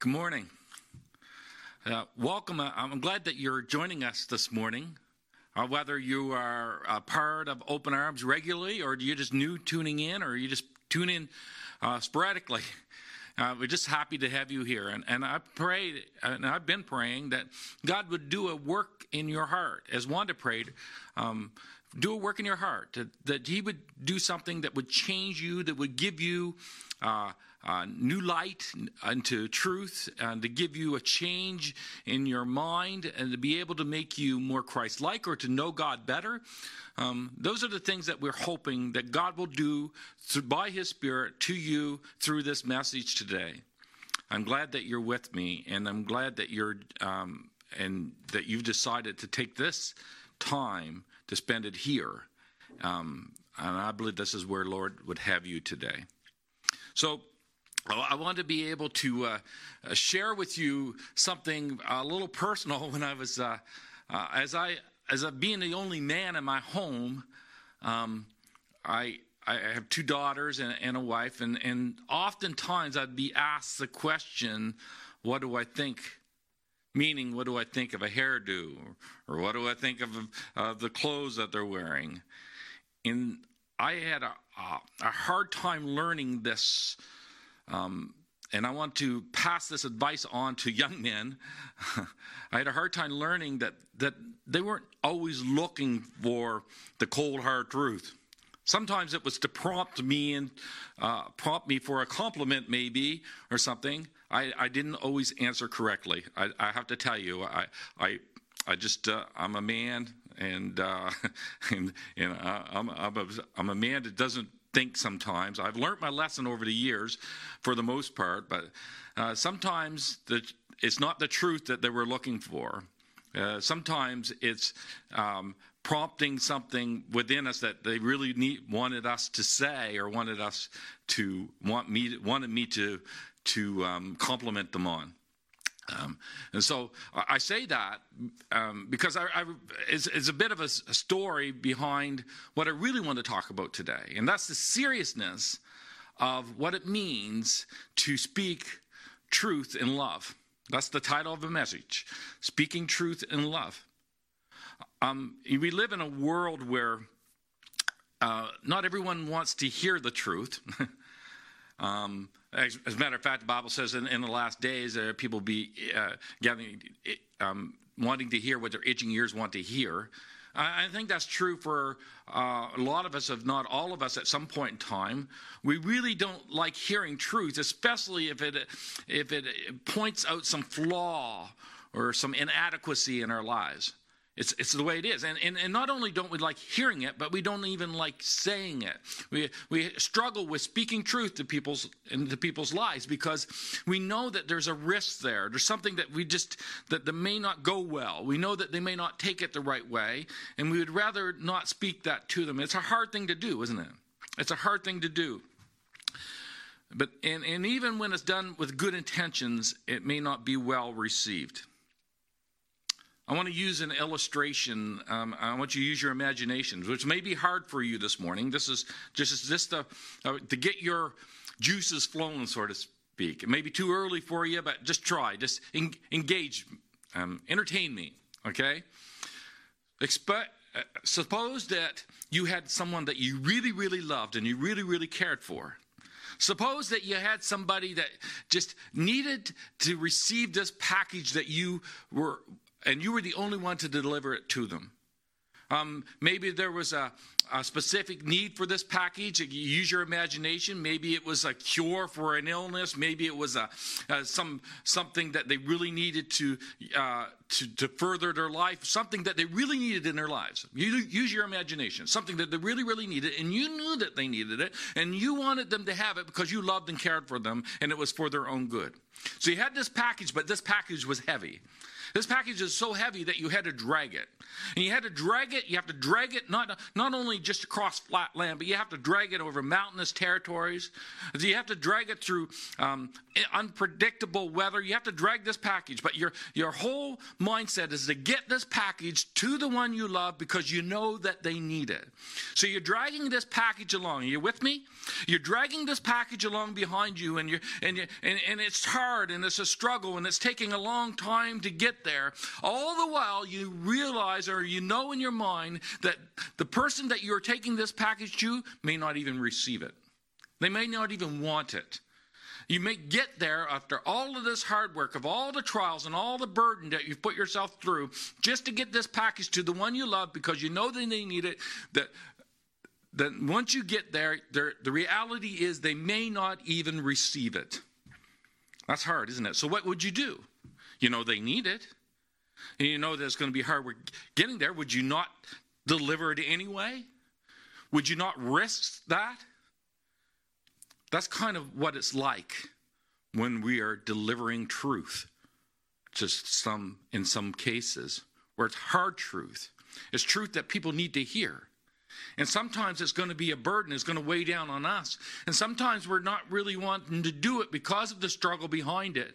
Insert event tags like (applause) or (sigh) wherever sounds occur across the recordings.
Good morning. Uh, welcome. Uh, I'm glad that you're joining us this morning. Uh, whether you are a part of Open Arms regularly, or you're just new tuning in, or you just tune in uh, sporadically, (laughs) uh, we're just happy to have you here. And, and I pray, and I've been praying that God would do a work in your heart, as Wanda prayed. Um, do a work in your heart, that, that He would do something that would change you, that would give you uh, uh, new light into truth and to give you a change in your mind and to be able to make you more Christ like or to know God better. Um, those are the things that we're hoping that God will do through, by His Spirit to you through this message today. I'm glad that you're with me, and I'm glad that you're um, and that you've decided to take this time to spend it here. Um, and I believe this is where Lord would have you today. So I wanted to be able to uh, uh, share with you something a little personal when I was, uh, uh, as I, as being the only man in my home, um, I, I have two daughters and, and, a wife, and, and oftentimes I'd be asked the question, what do I think? Meaning, what do I think of a hairdo? Or, or what do I think of, of the clothes that they're wearing? And I had a, a hard time learning this um, and I want to pass this advice on to young men. (laughs) I had a hard time learning that, that they weren't always looking for the cold hard truth. Sometimes it was to prompt me and uh, prompt me for a compliment, maybe or something. I, I didn't always answer correctly. I, I, have to tell you, I, I, I just uh, I'm a man, and uh, (laughs) and, and I'm, I'm, a, I'm a man that doesn't think sometimes. I've learned my lesson over the years for the most part, but uh, sometimes the, it's not the truth that they were looking for. Uh, sometimes it's um, prompting something within us that they really need, wanted us to say or wanted us to want me wanted me to to um, compliment them on. Um, and so I say that um, because I, I, it's, it's, a bit of a, a, story behind what I really want to talk about today. And that's the seriousness of what it means to speak truth in love. That's the title of the message Speaking Truth in Love. Um, we live in a world where uh, not everyone wants to hear the truth. (laughs) Um, as, as, a matter of fact, the Bible says in, in the last days, uh, people be uh, gathering, um, wanting to hear what their itching ears want to hear. I, think that's true for uh, a lot of us, if not all of us, at some point in time. We really don't like hearing truth, especially if it if it points out some flaw or some inadequacy in our lives. It's, it's the way it is. And, and, and not only don't we like hearing it, but we don't even like saying it. We, we struggle with speaking truth to people's, into people's lives because we know that there's a risk there. There's something that we just, that, that may not go well. We know that they may not take it the right way, and we would rather not speak that to them. It's a hard thing to do, isn't it? It's a hard thing to do. But, and, and even when it's done with good intentions, it may not be well received. I want to use an illustration. Um, I want you to use your imaginations, which may be hard for you this morning. This is just just to, uh, to get your juices flowing, so to speak. It may be too early for you, but just try. Just en- engage, um, entertain me. Okay. Expect. Uh, suppose that you had someone that you really, really loved and you really, really cared for. Suppose that you had somebody that just needed to receive this package that you were and you were the only one to deliver it to them. Um, maybe there was a, a, specific need for this package. Use your imagination. Maybe it was a cure for an illness. Maybe it was a, some something that they really needed to, uh, to to further their life. Something that they really needed in their lives. You use your imagination. Something that they really really needed, and you knew that they needed it, and you wanted them to have it because you loved and cared for them, and it was for their own good. So you had this package, but this package was heavy. This package is so heavy that you had to drag it. And you had to drag it, you have to drag it not, not only just across flat land, but you have to drag it over mountainous territories. You have to drag it through um, unpredictable weather. You have to drag this package. But your, your whole mindset is to get this package to the one you love because you know that they need it. So you're dragging this package along. Are you with me? You're dragging this package along behind you, and, you're, and, you and, and it's hard, and it's a struggle and it's taking a long time to get there, all the while you realize or you know in your mind that the person that you're taking this package to may not even receive it. They may not even want it. You may get there after all of this hard work, of all the trials and all the burden that you've put yourself through, just to get this package to the one you love because you know that they need it. That, that once you get there, the reality is they may not even receive it. That's hard, isn't it? So, what would you do? You know they need it, and you know that it's going to be hard work getting there. Would you not deliver it anyway? Would you not risk that? That's kind of what it's like when we are delivering truth. Just some, in some cases, where it's hard truth. It's truth that people need to hear. And sometimes it's going to be a burden, it's going to weigh down on us. And sometimes we're not really wanting to do it because of the struggle behind it.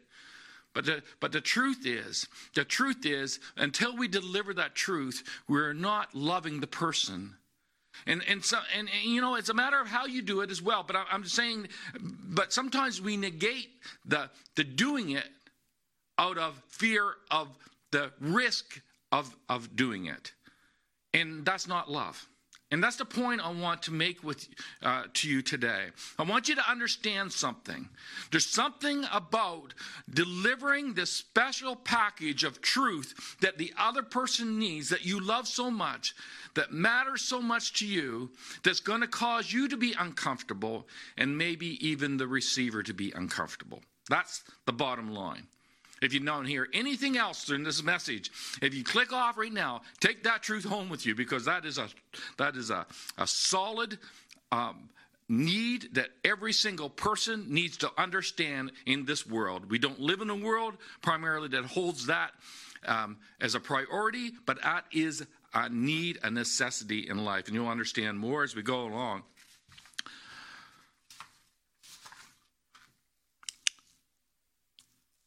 But the, but the truth is, the truth is, until we deliver that truth, we're not loving the person and and so and, and, you know it's a matter of how you do it as well. But I, I'm saying, but sometimes we negate the the doing it out of fear of the risk of of doing it, and that's not love. And that's the point I want to make with uh, to you today. I want you to understand something. There's something about delivering this special package of truth that the other person needs that you love so much, that matters so much to you, that's going to cause you to be uncomfortable and maybe even the receiver to be uncomfortable. That's the bottom line. If you don't hear anything else in this message, if you click off right now, take that truth home with you because that is a that is a, a solid um, need that every single person needs to understand in this world. We don't live in a world primarily that holds that um, as a priority, but that is a need, a necessity in life, and you'll understand more as we go along.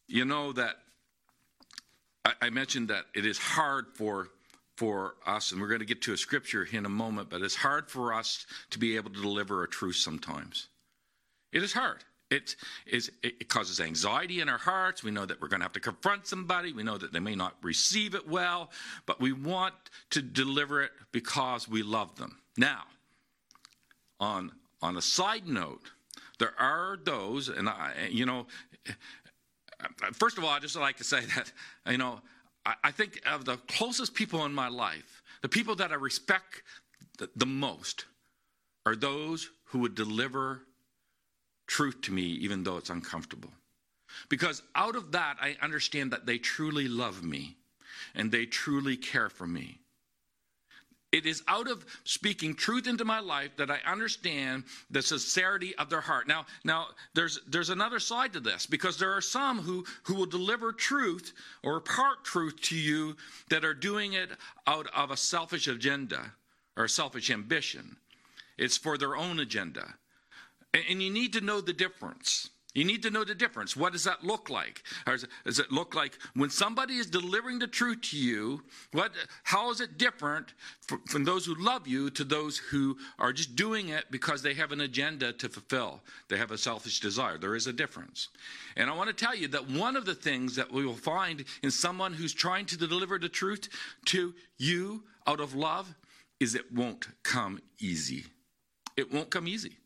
You know that I, I mentioned that it is hard for for us, and we're going to get to a scripture in a moment, but it's hard for us to be able to deliver a truth sometimes. It is hard. It, is, it causes anxiety in our hearts. We know that we're going to have to confront somebody. We know that they may not receive it well, but we want to deliver it because we love them. Now, on, on a side note, there are those, and I, you know, Uh, first of all, I just like to say (laughs) that, you know, I, think of the closest people in my life, the people that I respect the most, are those who would deliver truth to me, even though it's uncomfortable. Because out of that, I understand that they truly love me and they truly care for me. It is out of speaking truth into my life that I understand the sincerity of their heart. Now, now there's there's another side to this because there are some who who will deliver truth or part truth to you that are doing it out of a selfish agenda or selfish ambition. It's for their own agenda. And, and you need to know the difference. You need to know the difference. What does that look like? Or does it look like when somebody is delivering the truth to you? What? How is it different from those who love you to those who are just doing it because they have an agenda to fulfill? They have a selfish desire. There is a difference. And I want to tell you that one of the things that we will find in someone who's trying to deliver the truth to you out of love is it won't come easy. It won't come easy.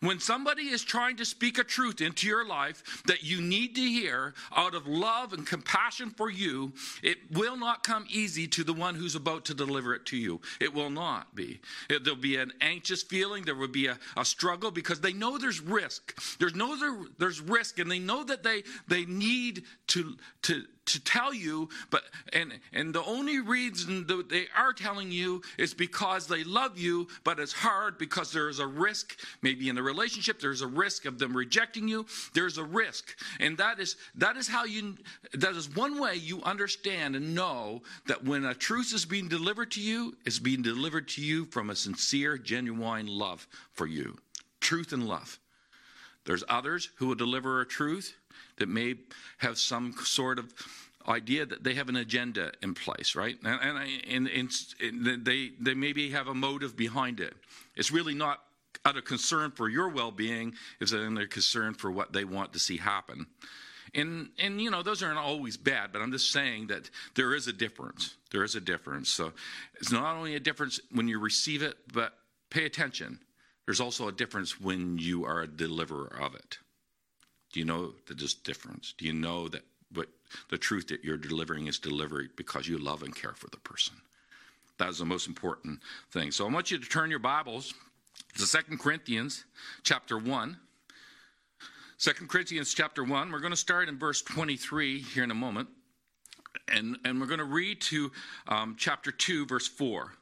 When somebody is trying to speak a truth into your life that you need to hear out of love and compassion for you, it will not come easy to the one who's about to deliver it to you. It will not be. It, there'll be an anxious feeling. There will be a, a struggle because they know there's risk. There's no there, there's risk, and they know that they they need to to to tell you, but and and the only reason that they are telling you is because they love you, but it's hard because there is a risk, maybe in the relationship, there's a risk of them rejecting you. There's a risk. And that is that is how you that is one way you understand and know that when a truth is being delivered to you, it's being delivered to you from a sincere, genuine love for you. Truth and love. There's others who will deliver a truth that may have some sort of idea that they have an agenda in place, right? And, and, and, and, they, they maybe have a motive behind it. It's really not out of concern for your well being, it's in their concern for what they want to see happen. And, and, you know, those aren't always bad, but I'm just saying that there is a difference. There is a difference. So it's not only a difference when you receive it, but pay attention. There's also a difference when you are a deliverer of it. Do you know there's difference? Do you know that the truth that you're delivering is delivered because you love and care for the person? That is the most important thing. So I want you to turn your Bibles to Second Corinthians chapter 1. 2 Corinthians chapter 1. We're going to start in verse 23 here in a moment. And, and we're going to read to um, chapter 2, verse 4.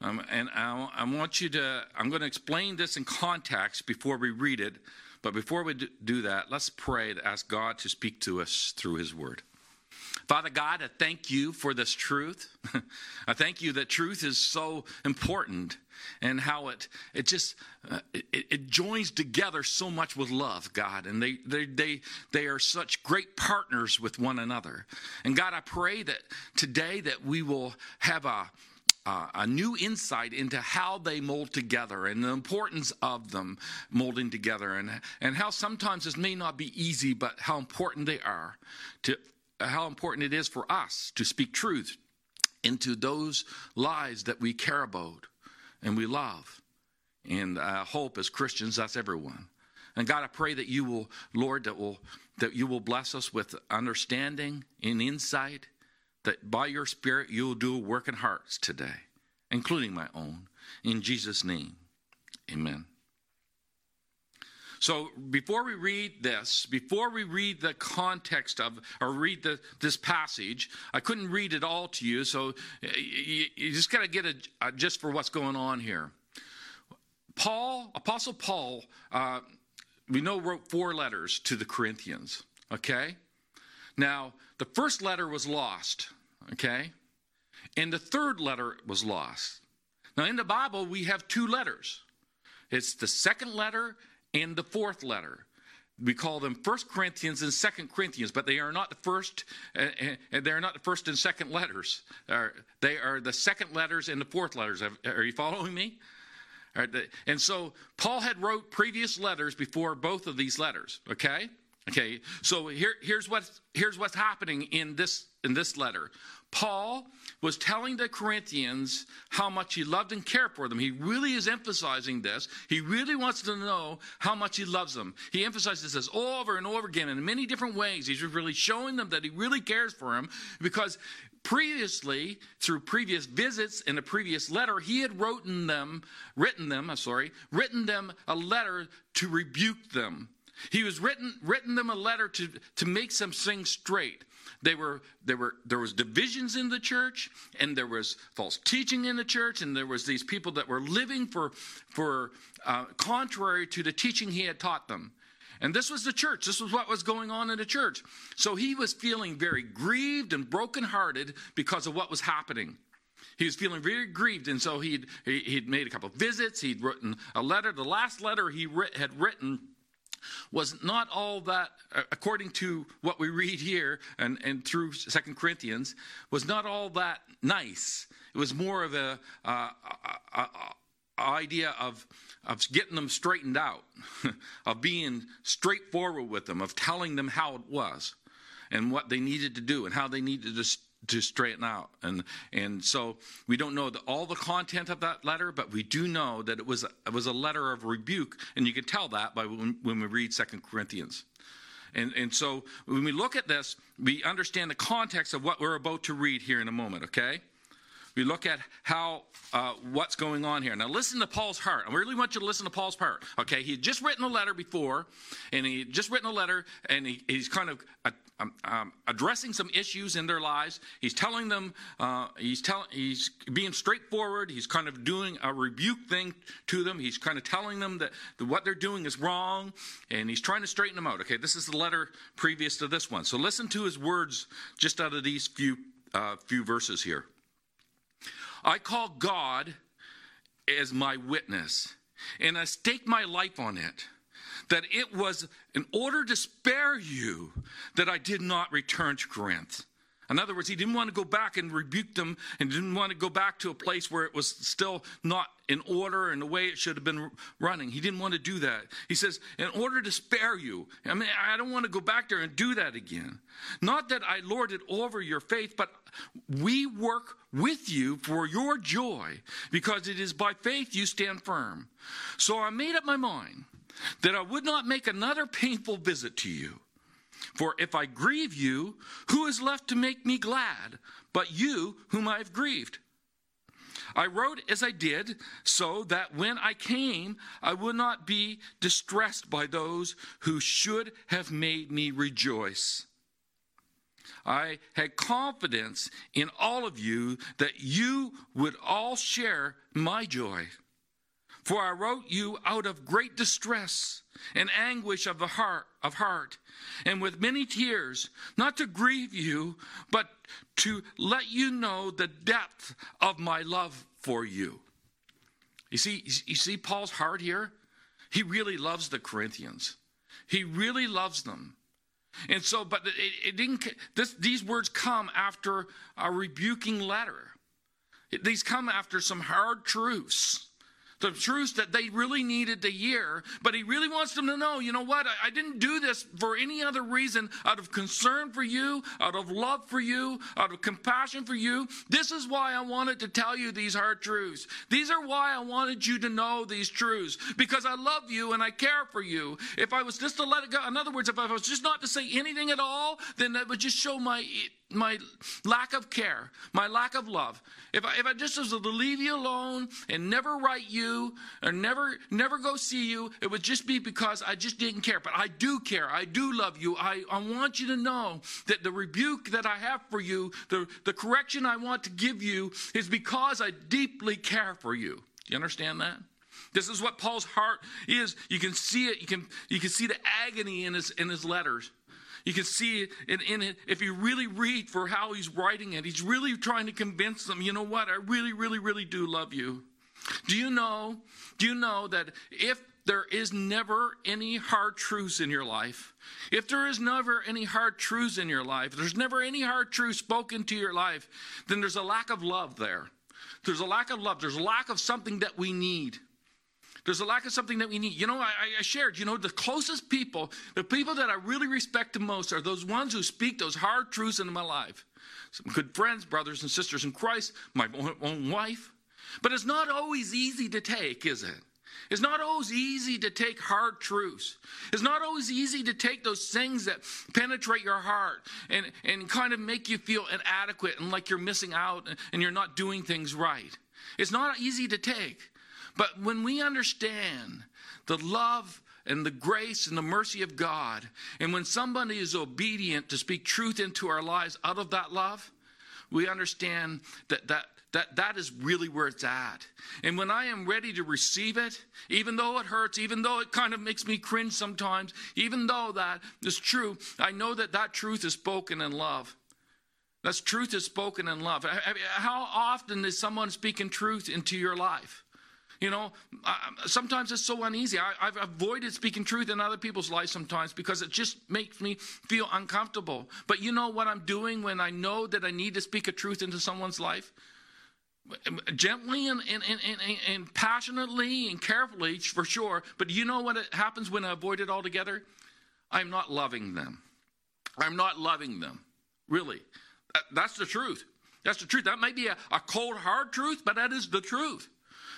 Um, and I, I, want you to, I'm going to explain this in context before we read it. But before we do that, let's pray to ask God to speak to us through His Word. Father God, I thank you for this truth. (laughs) I thank you that truth is so important and how it it just uh, it, it, joins together so much with love god and they, they they they are such great partners with one another and god i pray that today that we will have a uh, a new insight into how they mold together and the importance of them molding together and and how sometimes this may not be easy but how important they are to how important it is for us to speak truth into those lives that we care about and we love. And I hope as Christians, that's everyone. And God, I pray that you will, Lord, that will that you will bless us with understanding and insight, that by your Spirit you will do a work in hearts today, including my own. In Jesus' name, amen. So before we read this, before we read the context of or read the, this passage, I couldn't read it all to you, so you, you just got to get a, a just for what's going on here. Paul, Apostle Paul, uh, we know wrote four letters to the Corinthians. Okay, now the first letter was lost. Okay, and the third letter was lost. Now in the Bible we have two letters. It's the second letter and the fourth letter. We call them First Corinthians and Second Corinthians, but they are not the first. Uh, they are not the first and second letters. They are the second letters and the fourth letters. Are you following me? And so Paul had wrote previous letters before both of these letters. Okay, okay. So here, here's what here's what's happening in this in this letter. Paul was telling the Corinthians how much he loved and cared for them. He really is emphasizing this. He really wants to know how much he loves them. He emphasizes this over and over again in many different ways. He's really showing them that he really cares for them because previously through previous visits in a previous letter he had written them written them I'm sorry written them a letter to rebuke them he was written written them a letter to to make some things straight they were, there, were, there was divisions in the church, and there was false teaching in the church, and there was these people that were living for, for uh, contrary to the teaching he had taught them. And this was the church. This was what was going on in the church. So he was feeling very grieved and brokenhearted because of what was happening. He was feeling very grieved, and so he'd, he'd made a couple of visits. He'd written a letter. The last letter he had written was not all that, uh, according to what we read here and, and through Second Corinthians, was not all that nice. It was more of a, uh, a, a, a idea of of getting them straightened out, (laughs) of being straightforward with them, of telling them how it was and what they needed to do and how they needed to to straighten out. And and so we don't know the, all the content of that letter, but we do know that it was it was a letter of rebuke, and you can tell that by when, when we read Second Corinthians. And, and so when we look at this, we understand the context of what we're about to read here in a moment, okay? we look at how uh, what's going on here. Now, listen to Paul's heart. I really want you to listen to Paul's heart. Okay, he had just written a letter before, and he had just written a letter, and he, he's kind of um, um, addressing some issues in their lives. He's telling them, uh, he's telling, he's being straightforward. He's kind of doing a rebuke thing to them. He's kind of telling them that, that what they're doing is wrong, and he's trying to straighten them out. Okay, this is the letter previous to this one. So listen to his words just out of these few uh, few verses here. I call God as my witness, and I stake my life on it that it was in order to spare you that I did not return to Corinth. In other words, he didn't want to go back and rebuke them and didn't want to go back to a place where it was still not in order and the way it should have been running. He didn't want to do that. He says, in order to spare you, I mean, I don't want to go back there and do that again. Not that I lord it over your faith, but we work with you for your joy because it is by faith you stand firm. So I made up my mind that I would not make another painful visit to you. For if I grieve you, who is left to make me glad but you whom I have grieved? I wrote as I did, so that when I came, I would not be distressed by those who should have made me rejoice. I had confidence in all of you that you would all share my joy. For I wrote you out of great distress and anguish of the heart of heart, and with many tears, not to grieve you, but to let you know the depth of my love for you. You see, you see Paul's heart here? He really loves the Corinthians. He really loves them. And so, but it, it didn't, this, these words come after a rebuking letter. These come after some hard truths the truths that they really needed to hear. But he really wants them to know, you know what? I, I, didn't do this for any other reason out of concern for you, out of love for you, out of compassion for you. This is why I wanted to tell you these hard truths. These are why I wanted you to know these truths because I love you and I care for you. If I was just to let it go, in other words, if I was just not to say anything at all, then that would just show my my lack of care, my lack of love. If I, if I just was to leave you alone and never write you or never never go see you, it would just be because I just didn't care. But I do care. I do love you. I, I want you to know that the rebuke that I have for you, the, the correction I want to give you, is because I deeply care for you. Do you understand that? This is what Paul's heart is. You can see it. You can you can see the agony in his in his letters. You can see it in, it. If you really read for how he's writing it, he's really trying to convince them, you know what? I really, really, really do love you. Do you know? Do you know that if there is never any hard truths in your life, if there is never any hard truths in your life, there's never any hard truth spoken to your life, then there's a lack of love there. There's a lack of love. There's a lack of something that we need. There's a lack of something that we need. You know, I, I, shared, you know, the closest people, the people that I really respect the most are those ones who speak those hard truths into my life. Some good friends, brothers and sisters in Christ, my own wife. But it's not always easy to take, is it? It's not always easy to take hard truths. It's not always easy to take those things that penetrate your heart and, and kind of make you feel inadequate and like you're missing out and you're not doing things right. It's not easy to take. But when we understand the love and the grace and the mercy of God, and when somebody is obedient to speak truth into our lives out of that love, we understand that that that that is really where it's at. And when I am ready to receive it, even though it hurts, even though it kind of makes me cringe sometimes, even though that is true, I know that that truth is spoken in love. That's truth is spoken in love. How often is someone speaking truth into your life? You know, sometimes it's so uneasy. I, have avoided speaking truth in other people's lives sometimes because it just makes me feel uncomfortable. But you know what I'm doing when I know that I need to speak a truth into someone's life? Gently and, and, and, and passionately and carefully, for sure. But you know what happens when I avoid it altogether? I'm not loving them. I'm not loving them. Really. That's the truth. That's the truth. That might be a, a cold, hard truth, but that is the truth.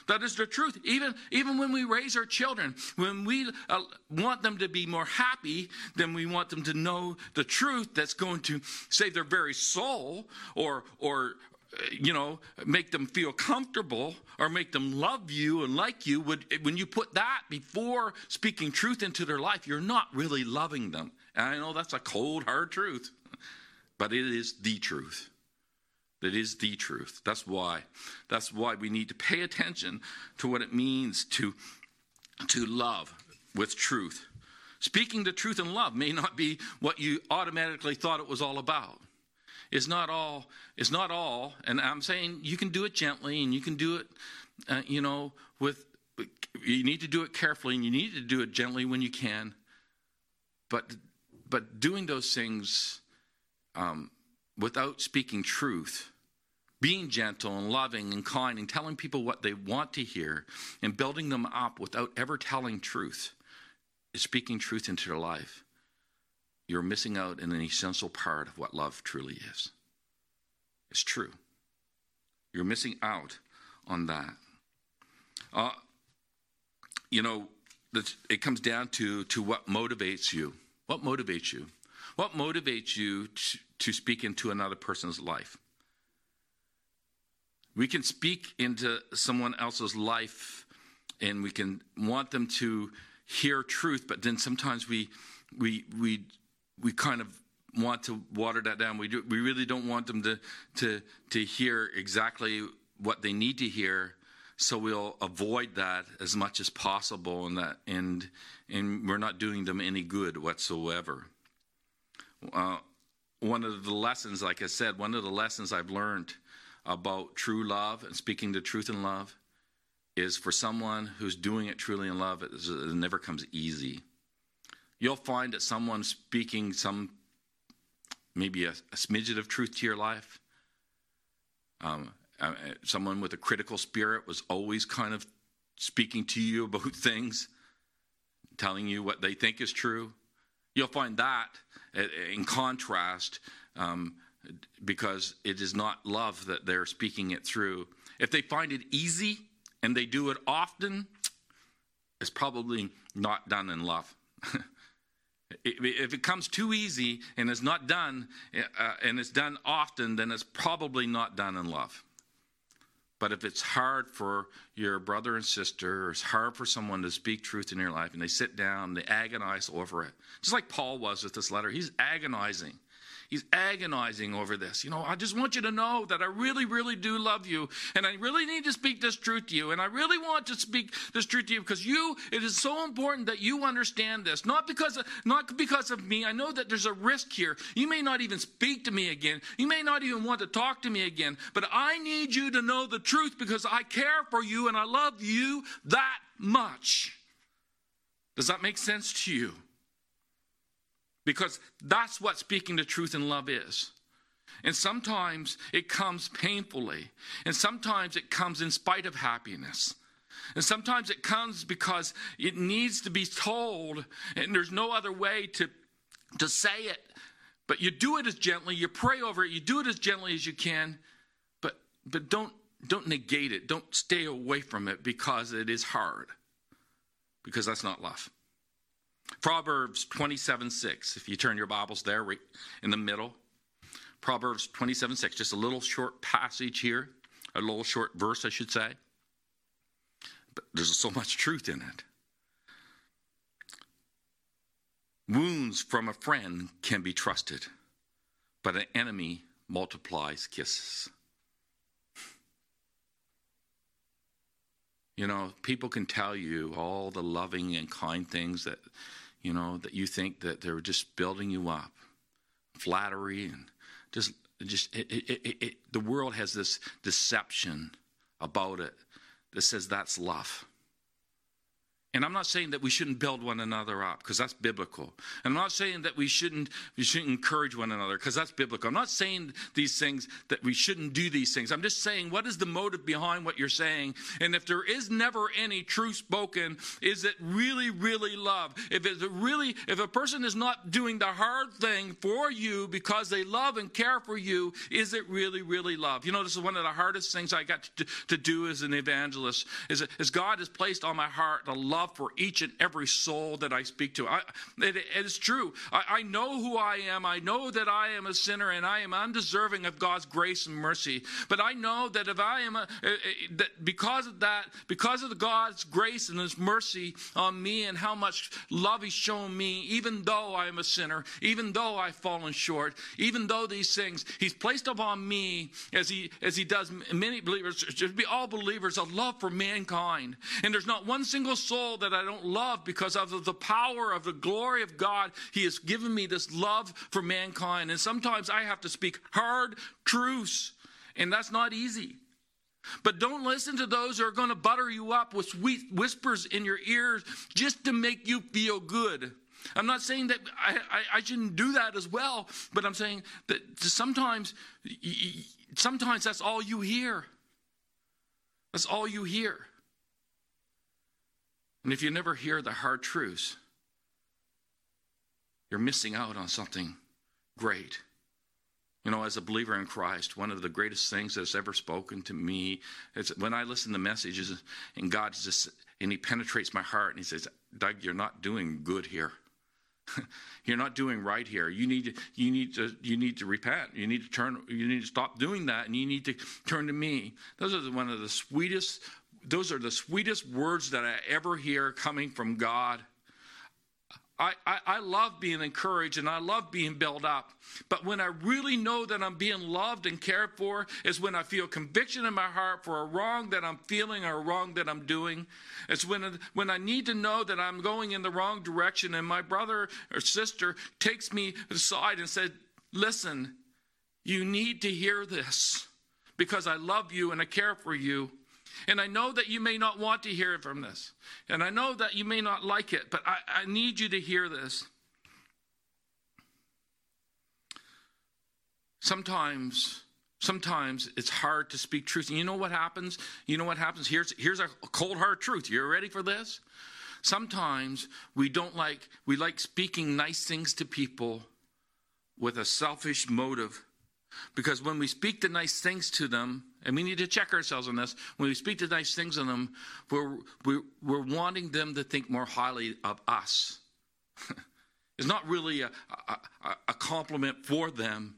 That is the truth. Even, even when we raise our children, when we uh, want them to be more happy, then we want them to know the truth that's going to save their very soul or, or, uh, you know, make them feel comfortable or make them love you and like you, would, when you put that before speaking truth into their life, you're not really loving them. And I know that's a cold, hard truth, but it is the truth. That is the truth. That's why. That's why we need to pay attention to what it means to, to love with truth. Speaking the truth in love may not be what you automatically thought it was all about. It's not all. It's not all. And I'm saying you can do it gently, and you can do it, uh, you know, with. You need to do it carefully, and you need to do it gently when you can. But, but doing those things um, without speaking truth, being gentle and loving and kind and telling people what they want to hear and building them up without ever telling truth is speaking truth into their life. You're missing out in an essential part of what love truly is. It's true. You're missing out on that. Uh, you know, it comes down to, to what motivates you. What motivates you? What motivates you to, to speak into another person's life? We can speak into someone else's life and we can want them to hear truth, but then sometimes we we we we kind of want to water that down. We do, we really don't want them to to to hear exactly what they need to hear, so we'll avoid that as much as possible, and that and and we're not doing them any good whatsoever. Uh, one of the lessons, like I said, one of the lessons I've learned about true love and speaking the truth in love is for someone who's doing it truly in love, it, never comes easy. You'll find that someone speaking some, maybe a, a smidget of truth to your life, um, uh, someone with a critical spirit was always kind of speaking to you (laughs) about things, telling you what they think is true. You'll find that uh, in contrast um, because it is not love that they're speaking it through. If they find it easy and they do it often, it's probably not done in love. (laughs) if it comes too easy and is not done uh, and it's done often, then it's probably not done in love. But if it's hard for your brother and sister, or it's hard for someone to speak truth in your life, and they sit down, they agonize over it, just like Paul was with this letter, he's agonizing. He's agonizing over this. You know, I just want you to know that I really, really do love you, and I really need to speak this truth to you, and I really want to speak this truth to you because you. It is so important that you understand this, not because of, not because of me. I know that there's a risk here. You may not even speak to me again. You may not even want to talk to me again. But I need you to know the truth because I care for you and I love you that much. Does that make sense to you? Because that's what speaking the truth in love is. And sometimes it comes painfully, and sometimes it comes in spite of happiness. And sometimes it comes because it needs to be told, and there's no other way to, to say it. But you do it as gently, you pray over it, you do it as gently as you can, but, but don't, don't negate it. Don't stay away from it because it is hard, because that's not love. Proverbs 27 6. If you turn your Bibles there, right in the middle. Proverbs 27 6. Just a little short passage here, a little short verse, I should say. But there's so much truth in it. Wounds from a friend can be trusted, but an enemy multiplies kisses. You know, people can tell you all the loving and kind things that you know, that you think that they're just building you up, flattery and just just it, it, it, the world has this deception about it that says that's love. And I'm not saying that we shouldn't build one another up because that's biblical. And I'm not saying that we shouldn't we shouldn't encourage one another because that's biblical. I'm not saying these things that we shouldn't do these things. I'm just saying what is the motive behind what you're saying? And if there is never any truth spoken, is it really really love? If it's really if a person is not doing the hard thing for you because they love and care for you, is it really really love? You know, this is one of the hardest things I got to, to do as an evangelist is, is God has placed on my heart to love love for each and every soul that I speak to. I, it, it is true. I, I know who I am. I know that I am a sinner and I am undeserving of God's grace and mercy. But I know that if I am a, that because of that, because of God's grace and His mercy on me and how much love He's shown me, even though I am a sinner, even though I've fallen short, even though these things He's placed upon me as He as He does many believers, should be all believers, a love for mankind. And there's not one single soul soul that I don't love because of the power of the glory of God. He has given me this love for mankind. And sometimes I have to speak hard truths, and that's not easy. But don't listen to those who are going to butter you up with sweet whispers in your ears just to make you feel good. I'm not saying that I, I, I shouldn't do that as well, but I'm saying that sometimes, sometimes that's all you hear. That's all you hear. And if you never hear the hard truths, you're missing out on something great. You know, as a believer in Christ, one of the greatest things that's ever spoken to me is when I listen to messages and God just and He penetrates my heart and He says, "Doug, you're not doing good here. (laughs) you're not doing right here. You need to, you need to, you need to repent. You need to turn. You need to stop doing that, and you need to turn to me." Those are one of the sweetest. Those are the sweetest words that I ever hear coming from God. I, I, I, love being encouraged and I love being built up. But when I really know that I'm being loved and cared for is when I feel conviction in my heart for a wrong that I'm feeling or a wrong that I'm doing. It's when, when I need to know that I'm going in the wrong direction and my brother or sister takes me aside and said, Listen, you need to hear this because I love you and I care for you. And I know that you may not want to hear from this. And I know that you may not like it, but I, I need you to hear this. Sometimes, sometimes it's hard to speak truth. And you know what happens? You know what happens? Here's, here's a cold hard truth. You're ready for this? Sometimes we don't like, we like speaking nice things to people with a selfish motive. Because when we speak the nice things to them, and we need to check ourselves on this, when we speak the nice things to them, we're, we're, we're wanting them to think more highly of us. (laughs) it's not really a, a, a compliment for them,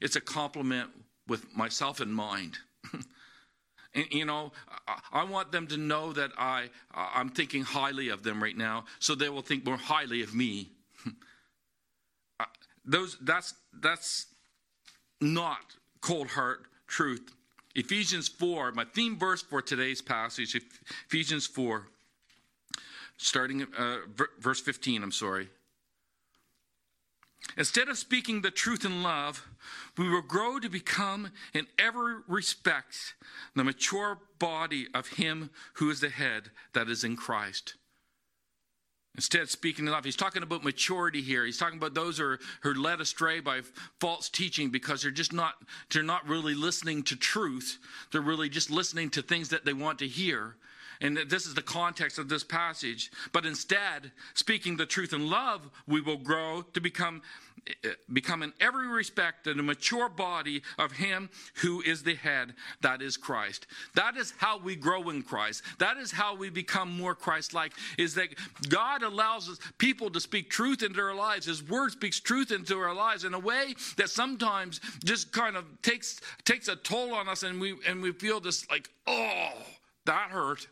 it's a compliment with myself in mind. (laughs) And, you know, I want them to know that I, I'm thinking highly of them right now, so they will think more highly of me. (laughs) Those, that's, that's not cold heart truth. Ephesians 4, my theme verse for today's passage, Ephesians 4, starting uh, verse 15, I'm sorry. Instead of speaking the truth in love, we will grow to become, in every respect, the mature body of Him who is the head, that is in Christ. Instead, speaking of love, he's talking about maturity here. He's talking about those who are, who are led astray by false teaching because they're just not they're not really listening to truth. They're really just listening to things that they want to hear. And this is the context of this passage. But instead, speaking the truth in love, we will grow to become, eh, become in every respect a mature body of Him who is the head, that is Christ. That is how we grow in Christ. That is how we become more Christ like, is that God allows us, people to speak truth into our lives. His word speaks truth into our lives in a way that sometimes just kind of takes, takes a toll on us and we, and we feel this like, oh, that hurt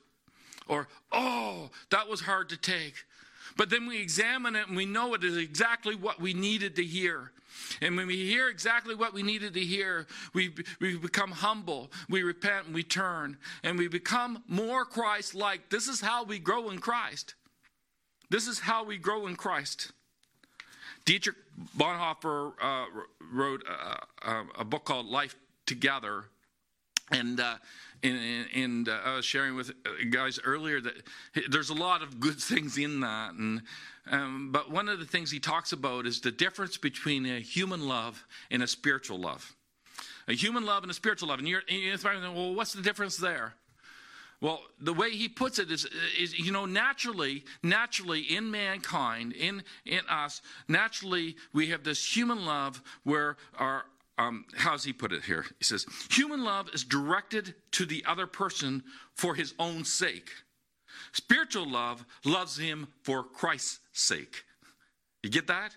or, oh, that was hard to take. But then we examine it and we know it is exactly what we needed to hear. And when we hear exactly what we needed to hear, we, we become humble, we repent, and we turn, and we become more Christ like. This is how we grow in Christ. This is how we grow in Christ. Dietrich Bonhoeffer uh, wrote a, a, book called Life Together. And uh, and, and uh, I was sharing with uh, guys earlier that there's a lot of good things in that. And um, but one of the things he talks about is the difference between a human love and a spiritual love. A human love and a spiritual love. And you're, and you're thinking, well, what's the difference there? Well, the way he puts it is, is, you know, naturally, naturally in mankind, in in us, naturally we have this human love where our um, he put it here? He says, human love is directed to the other person for his own sake. Spiritual love loves him for Christ's sake. You get that?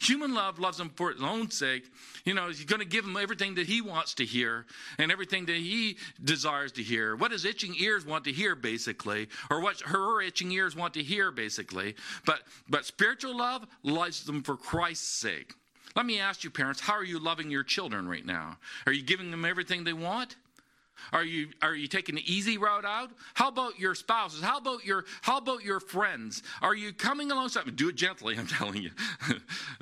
Human love loves him for his own sake. You know, he's going to give him everything that he wants to hear and everything that he desires to hear. What his itching ears want to hear, basically, or what her itching ears want to hear, basically. But but spiritual love loves them for Christ's sake. Let me ask you, parents, how are you loving your children right now? Are you giving them everything they want? Are you are you taking the easy route out? How about your spouses? How about your how about your friends? Are you coming alongside? Do it gently, I'm (laughs) telling you.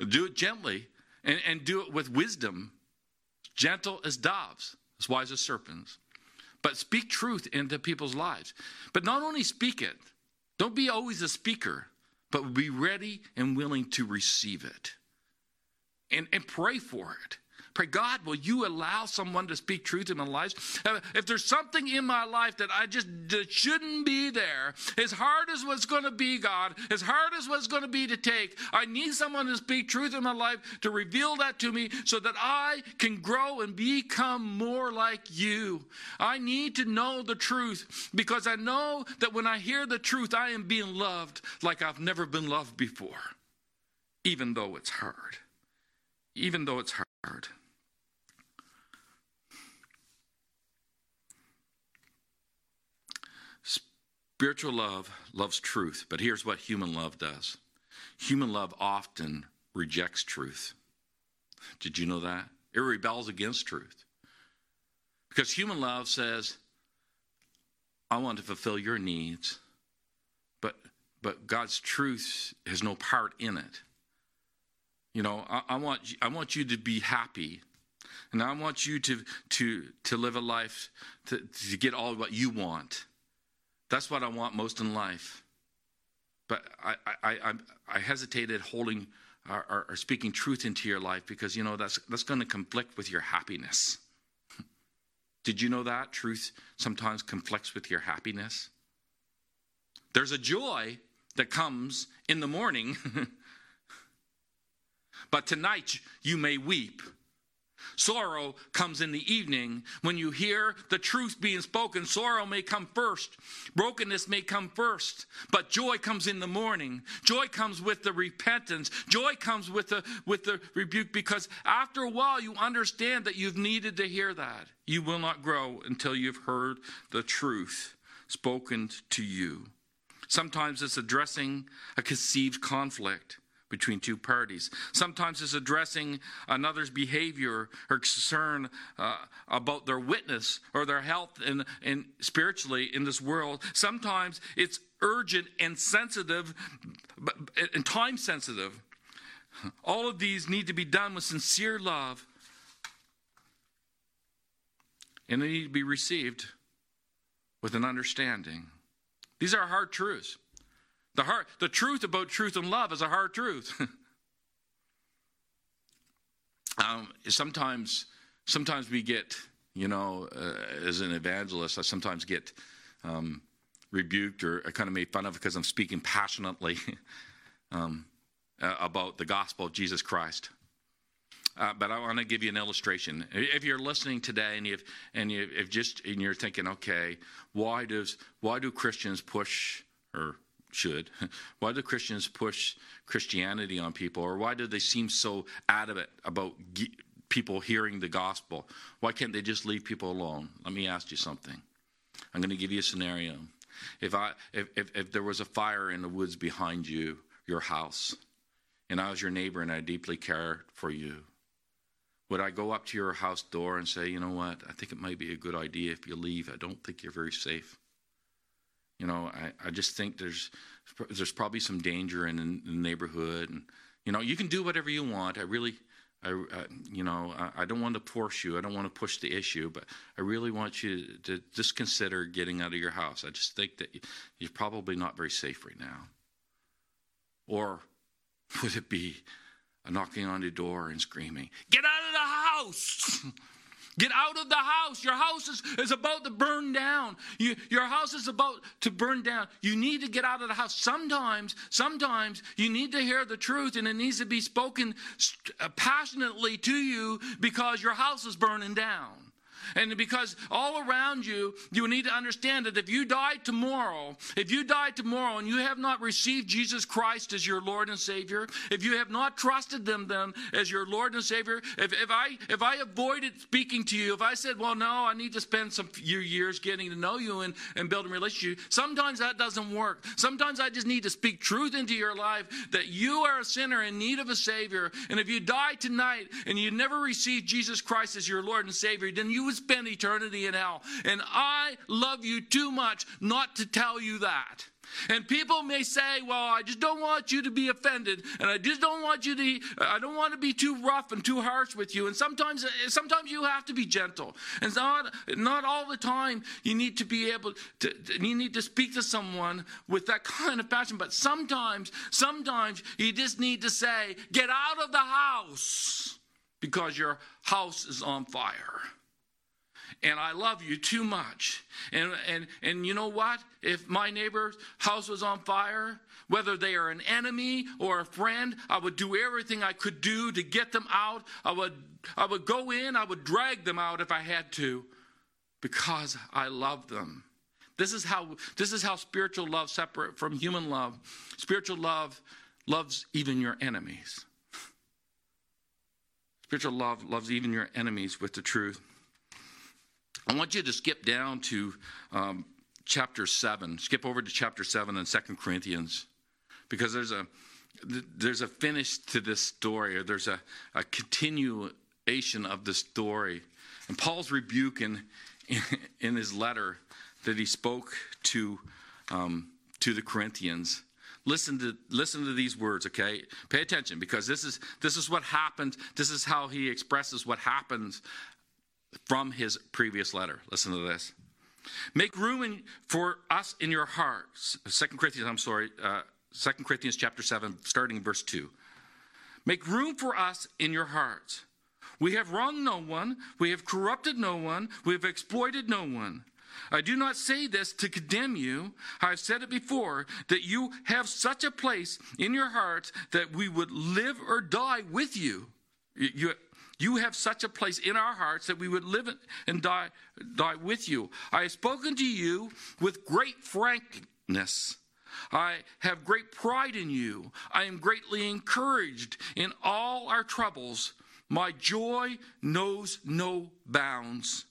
do it gently and, and do it with wisdom. Gentle as doves, as wise as serpents. But speak truth into people's lives. But not only speak it, don't be always a speaker but be ready and willing to receive it and, and pray for it. Pray, God, will you allow someone to speak truth in my life? Uh, if there's something in my life that I just that shouldn't be there, as hard as what's going to be, God, as hard as what's going to be to take, I need someone to speak truth in my life to reveal that to me so that I can grow and become more like you. I need to know the truth because I know that when I hear the truth, I am being loved like I've never been loved before, even though it's hard. Even though it's hard. Spiritual love loves truth, but here's what human love does human love often rejects truth. Did you know that? It rebels against truth. Because human love says, I want to fulfill your needs, but but God's truth has no part in it. You know, I, I want I want you to be happy, and I want you to to to live a life to, to get all what you want. That's what I want most in life. But I, I, I, I hesitated holding or, or, speaking truth into your life because, you know, that's, that's going to conflict with your happiness. (laughs) Did you know that? Truth sometimes conflicts with your happiness. There's a joy that comes in the morning, (laughs) but tonight you may weep Sorrow comes in the evening. When you hear the truth being spoken, sorrow may come first. Brokenness may come first. But joy comes in the morning. Joy comes with the repentance. Joy comes with the, with the rebuke because after a while you understand that you've needed to hear that. You will not grow until you've heard the truth spoken to you. Sometimes it's addressing a conceived conflict between two parties. Sometimes it's addressing another's behavior or concern uh, about their witness or their health and, and spiritually in this world. Sometimes it's urgent and sensitive and time sensitive. All of these need to be done with sincere love and they need to be received with an understanding. These are hard truths. The heart, the truth about truth and love is a hard truth. (laughs) um, sometimes, sometimes we get, you know, uh, as an evangelist, I sometimes get um, rebuked or kind of made fun of because I'm speaking passionately (laughs) um, uh, about the gospel of Jesus Christ. Uh, but I want to give you an illustration. If you're listening today and you've and you've just and you're thinking, okay, why does why do Christians push or should. (laughs) Why do Christians push Christianity on people, or why do they seem so adamant about people hearing the gospel? Why can't they just leave people alone? Let me ask you something. I'm going to give you a scenario. If I if, if, if there was a fire in the woods behind you, your house, and I was your neighbor and I deeply cared for you, would I go up to your house door and say, you know what, I think it might be a good idea if you leave. I don't think you're very safe. You know, I, I just think there's there's probably some danger in, the neighborhood, and you know, you can do whatever you want. I really, I, uh, you know, I, I, don't want to force you. I don't want to push the issue, but I really want you to just consider getting out of your house. I just think that you're probably not very safe right now. Or (laughs) would it be a knocking on the door and screaming, "Get out of the house"? (laughs) Get out of the house. Your house is, is about to burn down. You, your house is about to burn down. You need to get out of the house. Sometimes, sometimes you need to hear the truth and it needs to be spoken uh, passionately to you because your house is burning down. And because all around you, you need to understand that if you die tomorrow, if you die tomorrow and you have not received Jesus Christ as your Lord and Savior, if you have not trusted them then as your Lord and Savior, if, if I if I avoided speaking to you, if I said, well, no, I need to spend some few years getting to know you and, and building a relationship, sometimes that doesn't work. Sometimes I just need to speak truth into your life that you are a sinner in need of a Savior. And if you die tonight and you never received Jesus Christ as your Lord and Savior, then you would spend eternity in hell. And I love you too much not to tell you that. And people may say, well, I just don't want you to be offended. And I just don't want you to, I don't want to be too rough and too harsh with you. And sometimes, sometimes you have to be gentle. And not, not all the time you need to be able to, you need to speak to someone with that kind of passion. But sometimes, sometimes you just need to say, get out of the house because your house is on fire and I love you too much. And, and, and you know what? If my neighbor's house was on fire, whether they are an enemy or a friend, I would do everything I could do to get them out. I would, I would go in, I would drag them out if I had to, because I love them. This is how, this is how spiritual love separate from human love. Spiritual love loves even your enemies. Spiritual love loves even your enemies with the truth. I want you to skip down to um, chapter 7. Skip over to chapter 7 in Second Corinthians because there's a there's a finish to this story or there's a, a continuation of the story. And Paul's rebuke in, (laughs) in his letter that he spoke to um, to the Corinthians. Listen to listen to these words, okay? Pay attention because this is this is what happens. This is how he expresses what happens from his previous letter. Listen to this. Make room in, for us in your hearts. Second Corinthians, I'm sorry, uh, Second Corinthians chapter 7, starting verse 2. Make room for us in your hearts. We have wronged no one, we have corrupted no one, we have exploited no one. I do not say this to condemn you. I've said it before that you have such a place in your hearts that we would live or die with you. You, you have such a place in our hearts that we would live and die, die with you. I have spoken to you with great frankness. I have great pride in you. I am greatly encouraged in all our troubles. My joy knows no bounds.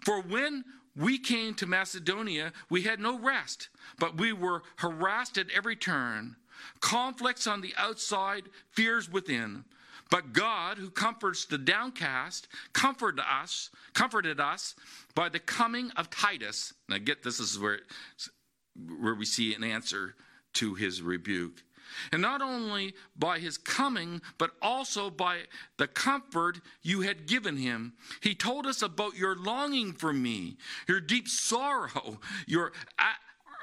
For when we came to Macedonia, we had no rest, but we were harassed at every turn. Conflicts on the outside, fears within. But God, who comforts the downcast, comforted us, comforted us by the coming of Titus. Now get this is where where we see an answer to his rebuke. And not only by his coming, but also by the comfort you had given him. He told us about your longing for me, your deep sorrow, your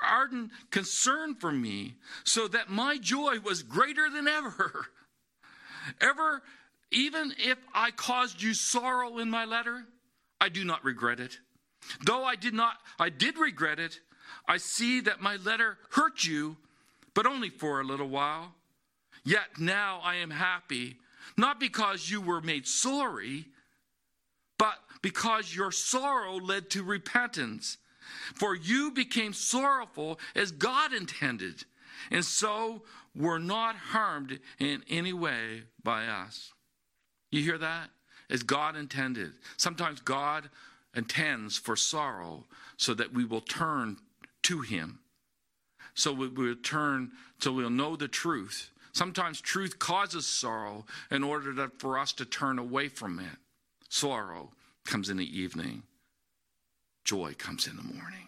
ardent concern for me, so that my joy was greater than ever. (laughs) Ever, even if I caused you sorrow in my letter, I do not regret it. Though I did not, I did regret it. I see that my letter hurt you, but only for a little while. Yet now I am happy, not because you were made sorry, but because your sorrow led to repentance. For you became sorrowful as God intended, and so were not harmed in any way by us. You hear that? As God intended. Sometimes God intends for sorrow so that we will turn to Him. So we will turn, so we'll know the truth. Sometimes truth causes sorrow in order to, for us to turn away from it. Sorrow comes in the evening, joy comes in the morning.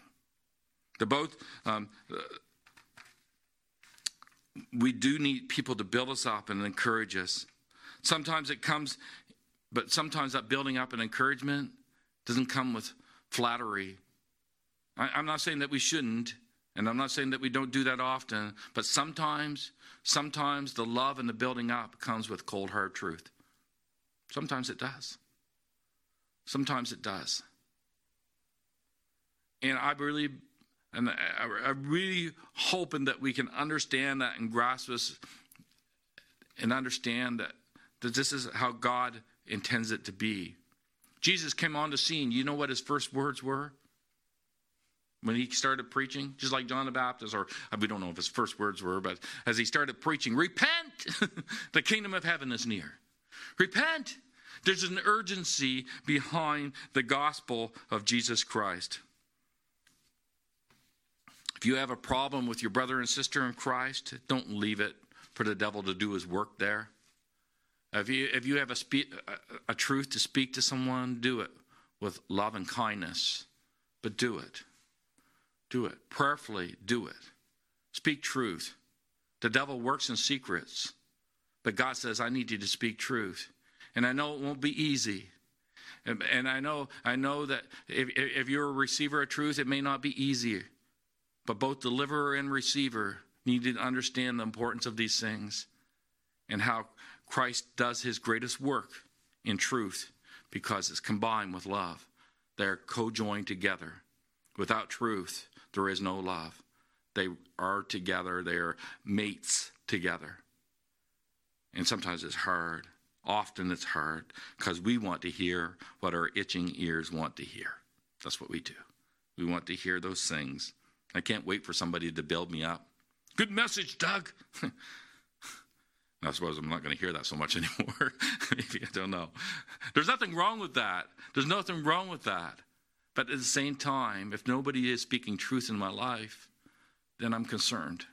They're both, um, we do need people to build us up and encourage us. Sometimes it comes, but sometimes that building up and encouragement doesn't come with flattery. I, I'm not saying that we shouldn't, and I'm not saying that we don't do that often, but sometimes, sometimes the love and the building up comes with cold hard truth. Sometimes it does. Sometimes it does. And I really and I, am really hoping that we can understand that and grasp this and understand that, that this is how God intends it to be. Jesus came on the scene. You know what his first words were? When he started preaching, just like John the Baptist, or uh, we don't know if his first words were, but as he started preaching, repent! (laughs) the kingdom of heaven is near. Repent! There's an urgency behind the gospel of Jesus Christ. If you have a problem with your brother and sister in Christ, don't leave it for the devil to do his work there. If you, if you have a, spe- a, a truth to speak to someone, do it with love and kindness. But do it. Do it. Prayerfully, do it. Speak truth. The devil works in secrets, but God says, I need you to speak truth. And I know it won't be easy. And, and I know, I know that if, if you're a receiver of truth, it may not be easy. But both deliverer and receiver need to understand the importance of these things and how Christ does his greatest work in truth because it's combined with love. They're co joined together. Without truth, there is no love. They are together, they are mates together. And sometimes it's hard. Often it's hard because we want to hear what our itching ears want to hear. That's what we do. We want to hear those things. I can't wait for somebody to build me up. Good message, Doug. (laughs) I suppose I'm not going to hear that so much (laughs) anymore. Maybe I don't know. There's nothing wrong with that. There's nothing wrong with that. But at the same time, if nobody is speaking truth in my life, then I'm concerned.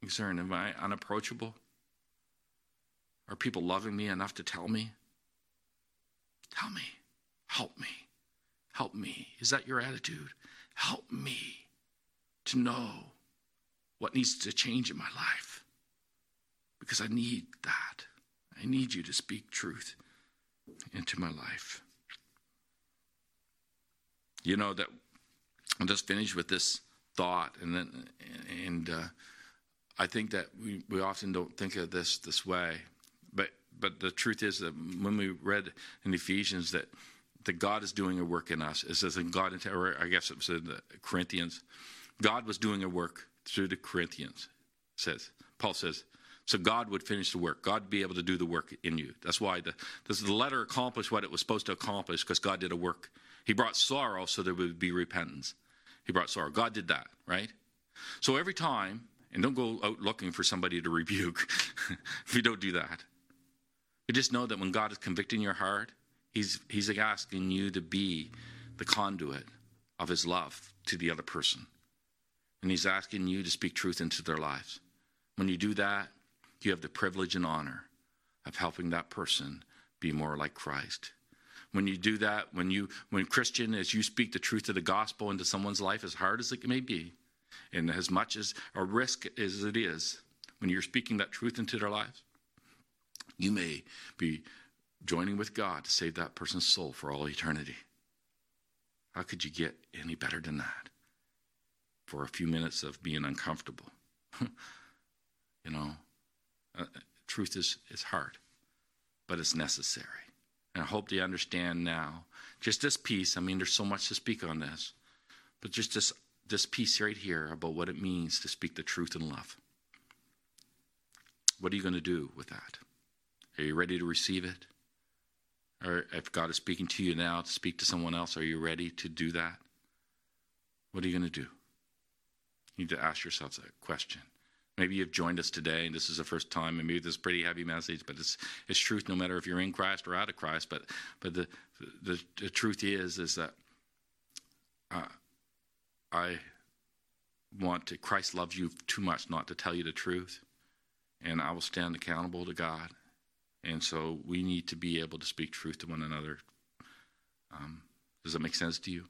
Concerned. Am I unapproachable? Are people loving me enough to tell me? Tell me. Help me. Help me. Is that your attitude? Help me to know what needs to change in my life. Because I need that. I need you to speak truth into my life. You know that I'll just finish with this thought, and then and uh, I think that we, we often don't think of this this way, but but the truth is that when we read in Ephesians that that God is doing a work in us, it says in God, or I guess it was in the Corinthians, God was doing a work through the Corinthians. Says Paul says, so God would finish the work. God would be able to do the work in you. That's why the this, the letter accomplished what it was supposed to accomplish because God did a work. He brought sorrow so there would be repentance. He brought sorrow. God did that, right? So every time, and don't go out looking for somebody to rebuke (laughs) if you don't do that. But just know that when God is convicting your heart, He's He's asking you to be the conduit of His love to the other person. And He's asking you to speak truth into their lives. When you do that, you have the privilege and honor of helping that person be more like Christ. When you do that, when you when Christian, as you speak the truth of the gospel into someone's life, as hard as it may be, and as much as a risk as it is, when you're speaking that truth into their lives, you may be joining with God to save that person's soul for all eternity. How could you get any better than that? For a few minutes of being uncomfortable. (laughs) you know, uh, truth is, is hard, but it's necessary. And I hope you understand now just this piece. I mean, there's so much to speak on this, but just this, this piece right here about what it means to speak the truth in love. What are you going to do with that? Are you ready to receive it? Or if God is speaking to you now to speak to someone else, are you ready to do that? What are you going to do? You need to ask yourselves that question. Maybe you've joined us today and this is the first time, and maybe this is a pretty heavy message, but it's it's truth no matter if you're in Christ or out of Christ. But but the the, the truth is is that uh, I want to Christ loves you too much not to tell you the truth, and I will stand accountable to God. And so we need to be able to speak truth to one another. Um, does that make sense to you?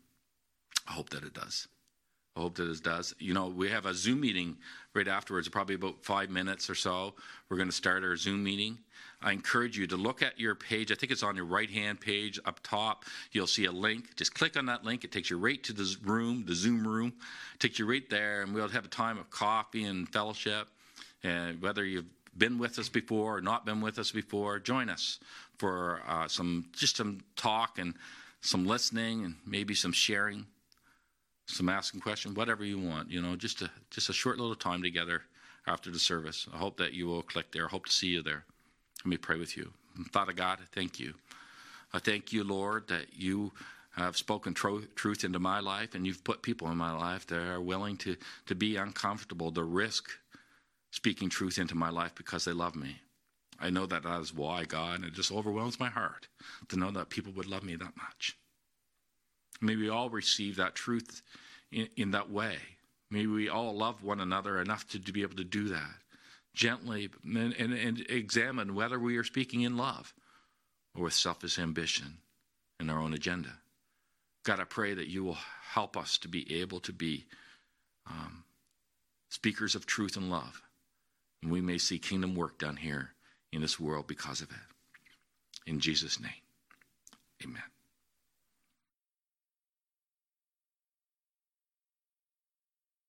I hope that it does. I hope that it does. You know, we have a Zoom meeting right afterwards, probably about five minutes or so. We're going to start our Zoom meeting. I encourage you to look at your page. I think it's on your right hand page up top. You'll see a link. Just click on that link. It takes you right to the room, the Zoom room. It takes you right there, and we'll have a time of coffee and fellowship. And whether you've been with us before or not been with us before, join us for uh, some just some talk and some listening and maybe some sharing some asking questions, whatever you want. You know, just a just a short little time together after the service. I hope that you will click there. I hope to see you there. Let me pray with you. Father God, I thank you. I thank you, Lord, that you have spoken tro- truth into my life, and you've put people in my life that are willing to to be uncomfortable, to risk speaking truth into my life because they love me. I know that that is why, God, and it just overwhelms my heart to know that people would love me that much. May we all receive that truth in, in that way. May we all love one another enough to, to be able to do that gently and, and, and examine whether we are speaking in love or with selfish ambition and our own agenda. God, I pray that you will help us to be able to be um, speakers of truth and love. And we may see kingdom work done here in this world because of it. In Jesus' name, amen.